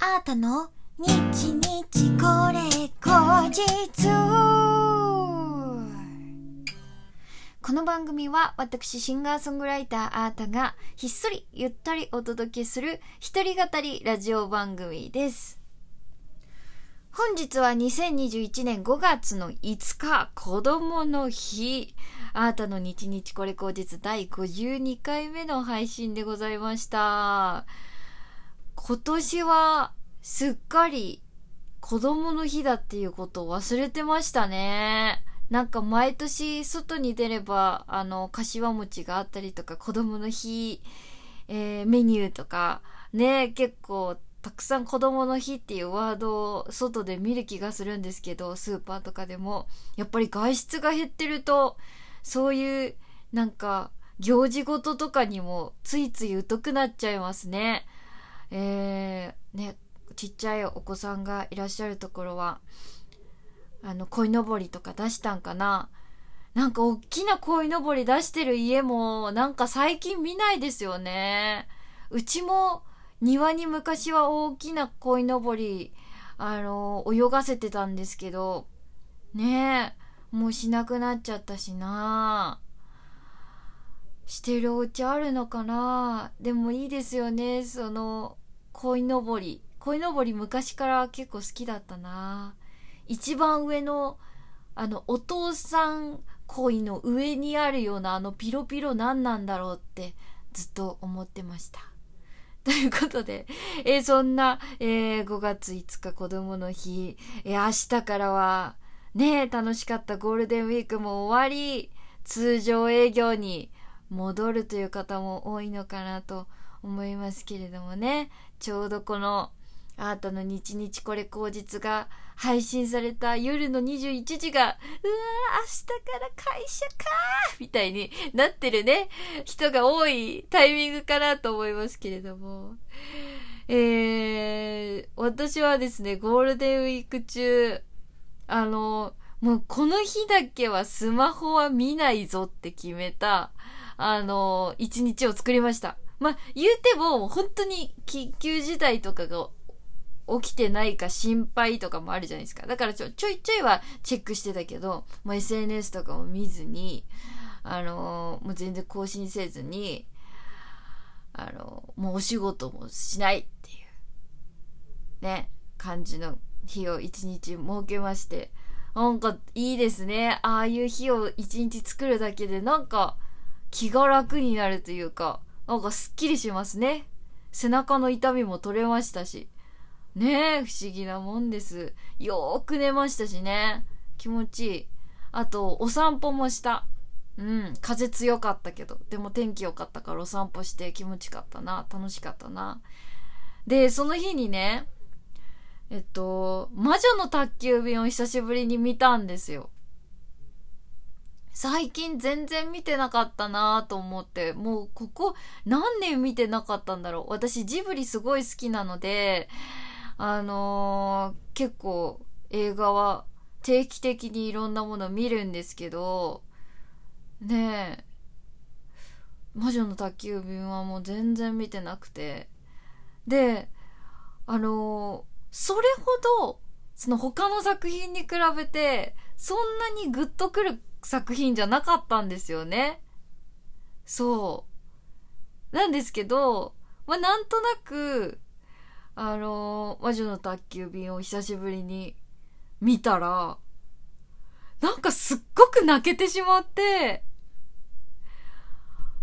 あーたの日日これ後日この番組は私シンガーソングライターあーたがひっそりゆったりお届けする一人語りラジオ番組です。本日は2021年5月の5日子供の日。あーたの日日これ後日第52回目の配信でございました。今年はすっかり子供の日だっていうことを忘れてましたね。なんか毎年外に出れば、あの、柏餅があったりとか、子供の日、えーメニューとか、ね、結構たくさん子供の日っていうワードを外で見る気がするんですけど、スーパーとかでも。やっぱり外出が減ってると、そういう、なんか、行事事とかにもついつい疎くなっちゃいますね。えー、ね、ちっちゃいお子さんがいらっしゃるところは、あの、鯉のぼりとか出したんかな？なんか大きな鯉のぼり出してる家も、なんか最近見ないですよね。うちも庭に昔は大きな鯉のぼり、あの、泳がせてたんですけど、ねえ、もうしなくなっちゃったしなしてるお家あるのかな？でもいいですよね、その、鯉のぼり。鯉のぼり昔から結構好きだったな一番上の、あの、お父さん鯉の上にあるようなあのピロピロ何なんだろうってずっと思ってました。ということで、えーそんな、えー5月5日子供の日、えー明日からは、ね楽しかったゴールデンウィークも終わり、通常営業に戻るという方も多いのかなと思いますけれどもね、ちょうどこの、あーたの日日これ口実が配信された夜の21時が、うわー明日から会社かーみたいになってるね、人が多いタイミングかなと思いますけれども。えー、私はですね、ゴールデンウィーク中、あの、もうこの日だけはスマホは見ないぞって決めた、あの、一日を作りました。まあ、言うても、本当に緊急事態とかが起きてないか心配とかもあるじゃないですか。だからちょちょいちょいはチェックしてたけど、もう SNS とかも見ずに、あのもう全然更新せずに、あのもうお仕事もしないっていう、ね、感じの日を一日設けまして、なんかいいですね。ああいう日を一日作るだけでなんか気が楽になるというか、なんかすっきりしますね。背中の痛みも取れましたし。ねえ、不思議なもんです。よーく寝ましたしね。気持ちいい。あと、お散歩もした。うん、風強かったけど。でも天気良かったからお散歩して気持ちよかったな。楽しかったな。で、その日にね、えっと、魔女の宅急便を久しぶりに見たんですよ。最近全然見てなかったなと思って、もうここ何年見てなかったんだろう。私ジブリすごい好きなので、あのー結構映画は定期的にいろんなもの見るんですけど、ねえ、魔女の宅急便はもう全然見てなくて。で、あのーそれほど、その他の作品に比べて、そんなにグッとくる作品じゃなかったんですよね。そう。なんですけど、まあ、なんとなく、あのー魔女の宅急便を久しぶりに見たら、なんかすっごく泣けてしまって、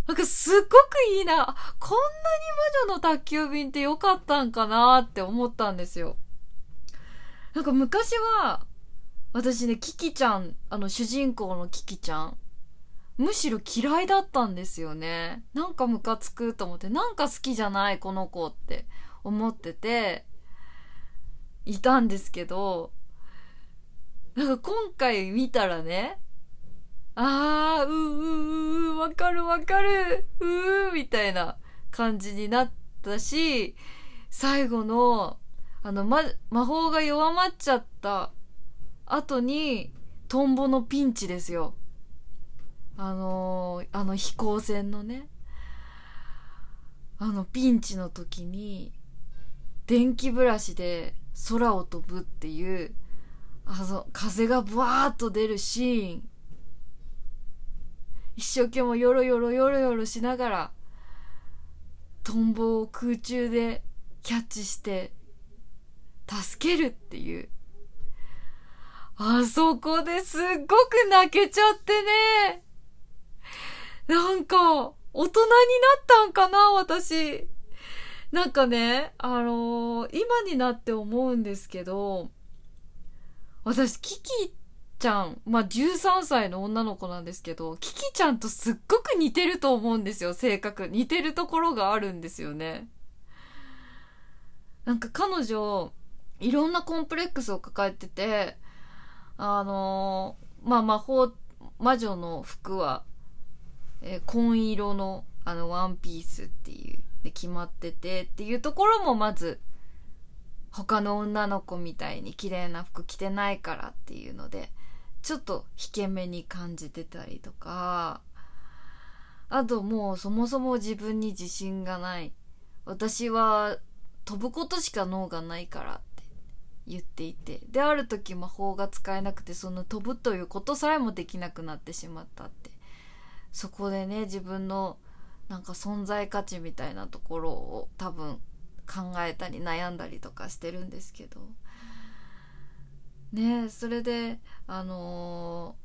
なんかすっごくいいな。こんなに魔女の宅急便って良かったんかなって思ったんですよ。なんか昔は、私ね、キキちゃん、あの主人公のキキちゃん、むしろ嫌いだったんですよね。なんかムカつくと思って、なんか好きじゃないこの子って思ってて、いたんですけど、なんか今回見たらね、あー、うーうーうー、わかるわかる、うー、みたいな感じになったし、最後の、あの、ま、魔法が弱まっちゃった後に、トンボのピンチですよ。あのーあの飛行船のね、あのピンチの時に、電気ブラシで空を飛ぶっていうあの風がブワーッと出るシーン。一生懸命ヨロヨロヨロヨロしながらトンボを空中でキャッチして助けるっていう。あそこですっごく泣けちゃってねなんか大人になったんかな私なんかねあのー、今になって思うんですけど私キキちゃん、まあ、13歳の女の子なんですけど、キキちゃんとすっごく似てると思うんですよ、性格。似てるところがあるんですよね。なんか彼女、いろんなコンプレックスを抱えてて、あのー、まあ、魔法、魔女の服は、えー、紺色の、あの、ワンピースっていう、で決まっててっていうところもまず、他の女の子みたいに綺麗な服着てないからっていうので、ちょっと引け目に感じてたりとか、あともうそもそも自分に自信がない。私は飛ぶことしか脳がないからっ言っていて。で、ある時魔法が使えなくてその飛ぶということさえもできなくなってしまったって。そこでね、自分のなんか存在価値みたいなところを多分考えたり悩んだりとかしてるんですけど。ねそれであの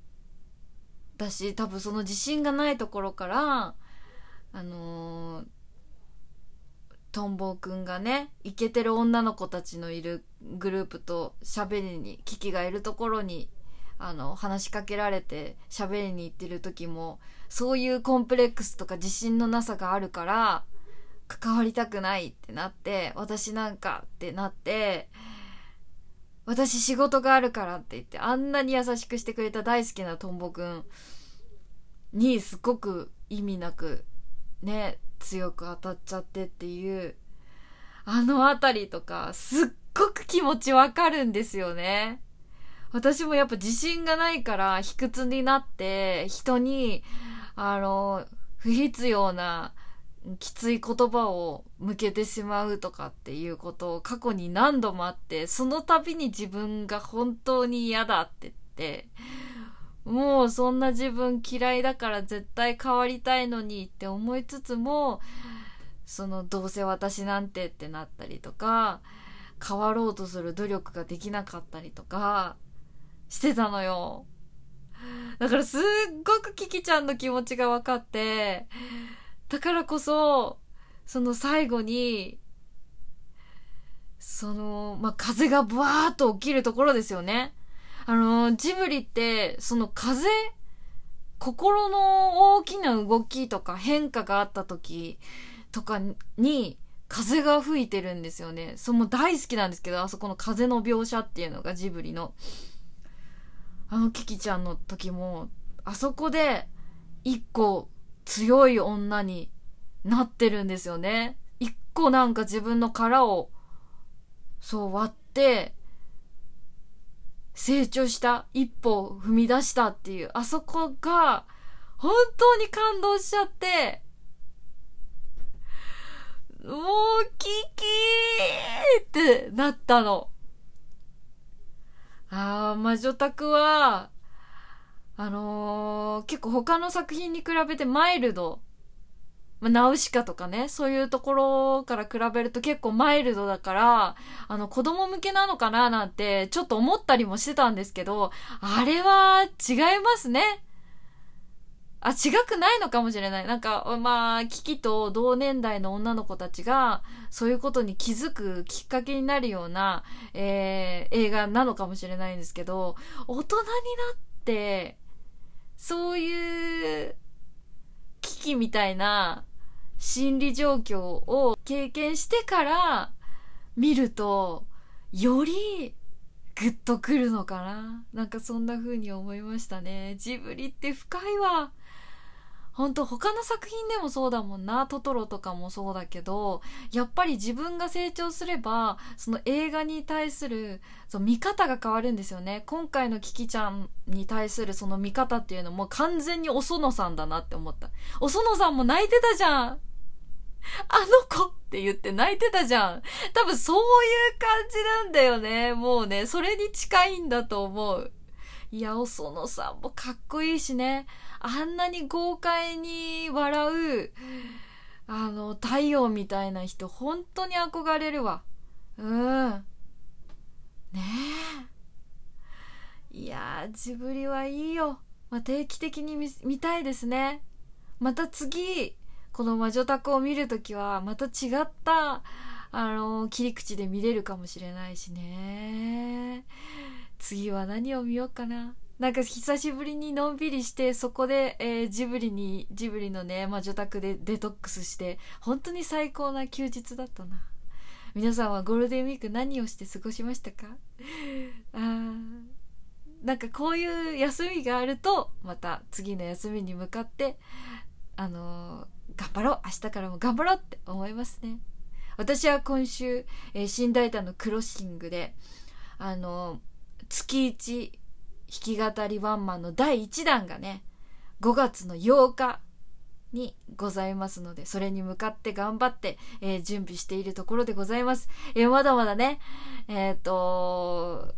ー、だし多分その自信がないところからあのー、トンボくんがねイケてる女の子たちのいるグループと喋りにキキがいるところにあの話しかけられて喋りに行ってる時もそういうコンプレックスとか自信のなさがあるから関わりたくないってなって私なんかってなって私仕事があるからって言ってあんなに優しくしてくれた大好きなトンボくんにすごく意味なくね強く当たっちゃってっていうあのあたりとかすっごく気持ちわかるんですよね。私もやっぱ自信がないから卑屈になって人にあの不必要なきつい言葉を向けてしまうとかっていうことを過去に何度もあって、その度に自分が本当に嫌だって言って、もうそんな自分嫌いだから絶対変わりたいのにって思いつつも、そのどうせ私なんてってなったりとか、変わろうとする努力ができなかったりとか、してたのよ。だからすっごくキキちゃんの気持ちが分かって、だからこそ、その最後に、その、まあ、風がブワーっと起きるところですよね。あの、ジブリって、その風、心の大きな動きとか変化があった時とかに、風が吹いてるんですよね。その大好きなんですけど、あそこの風の描写っていうのがジブリの。あのキキちゃんの時も、あそこで一個強い女になってるんですよね。一個なんか自分の殻をそう割って成長した一歩を踏み出したっていうあそこが本当に感動しちゃってもうキキーってなったの。ああ、魔女宅はあのー、結構他の作品に比べてマイルド、まあ、ナウシカとかね、そういうところから比べると結構マイルドだから、あの、子供向けなのかななんて、ちょっと思ったりもしてたんですけど、あれは違いますね。あ、違くないのかもしれない。なんか、まあ、キキと同年代の女の子たちが、そういうことに気づくきっかけになるような、えー、映画なのかもしれないんですけど、大人になって、そういう危機みたいな心理状況を経験してから見ると、よりグッとくるのかななんかそんな風に思いましたね。ジブリって深いわ。本当他の作品でもそうだもんな。トトロとかもそうだけど、やっぱり自分が成長すれば、その映画に対する、その見方が変わるんですよね。今回のキキちゃんに対するその見方っていうのも完全にお園さんだなって思った。お園さんも泣いてたじゃん あの子って言って泣いてたじゃん。多分そういう感じなんだよね。もうね、それに近いんだと思う。いや、おそのさんもかっこいいしね。あんなに豪快に笑う、あの、太陽みたいな人、本当に憧れるわ。うん。ねえ。いやジブリはいいよ。まあ、定期的に見たいですね。また次、この魔女宅を見るときは、また違った、あの、切り口で見れるかもしれないしね。次は何を見ようかな。なんか久しぶりにのんびりして、そこで、えー、ジブリに、ジブリのね、魔女宅でデトックスして、本当に最高な休日だったな。皆さんはゴールデンウィーク何をして過ごしましたか？あーなんかこういう休みがあると、また次の休みに向かって、あのー、頑張ろう明日からも頑張ろうって思いますね。私は今週、えー、新大胆のクロッシングで、あの、月1弾き語りワンマンの第1弾がね、5月の8日にございますので、それに向かって頑張って、えー、準備しているところでございます。えー、まだまだね、えっ、と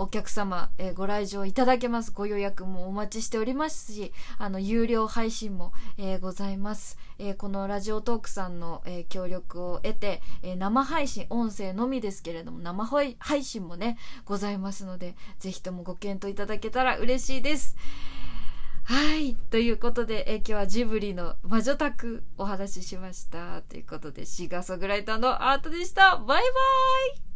お客様、えー、ご来場いただけます。ご予約もお待ちしておりますし、あの、有料配信も、えー、ございます。えー、このラジオトークさんの、え協力を得て、え生配信、音声のみですけれども、生配信もね、ございますので、ぜひともご検討いただけたら嬉しいです。はい。ということで、え今日はジブリの魔女宅お話ししました。ということで、シーガーソングライターのアートでした。バイバイ